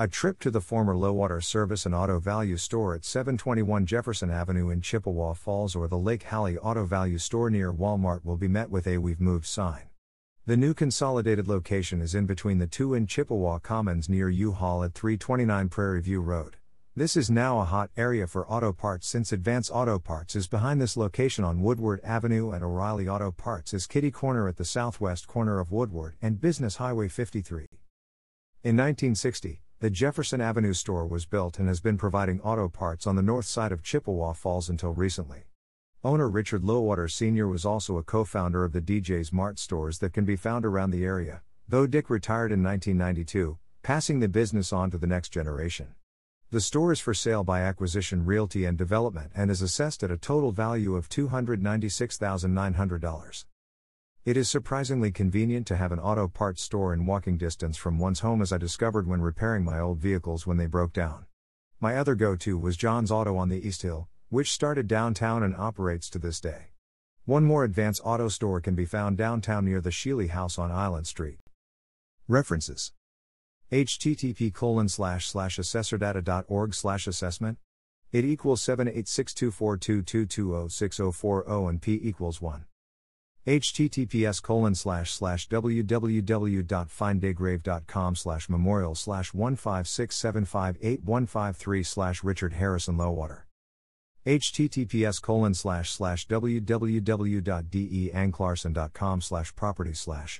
A trip to the former Lowater Service and Auto Value Store at 721 Jefferson Avenue in Chippewa Falls or the Lake Hallie Auto Value Store near Walmart will be met with a We've Moved sign. The new consolidated location is in between the two in Chippewa Commons near U-Haul at 329 Prairie View Road. This is now a hot area for auto parts since Advance Auto Parts is behind this location on Woodward Avenue and O'Reilly Auto Parts is kitty corner at the southwest corner of Woodward and Business Highway 53. In 1960, the Jefferson Avenue store was built and has been providing auto parts on the north side of Chippewa Falls until recently. Owner Richard Lowater Sr. was also a co founder of the DJ's Mart stores that can be found around the area, though Dick retired in 1992, passing the business on to the next generation. The store is for sale by acquisition realty and development and is assessed at a total value of $296,900. It is surprisingly convenient to have an auto parts store in walking distance from one's home, as I discovered when repairing my old vehicles when they broke down. My other go to was John's Auto on the East Hill, which started downtown and operates to this day. One more advanced auto store can be found downtown near the Sheeley House on Island Street. References http colon slash slash assessordata.org slash assessment it equals 7862422206040 and p equals 1 https colon slash slash www.findagrave.com slash memorial slash 156758153 slash Richard Harrison Lowater. https colon slash slash www.deanglarson.com slash property slash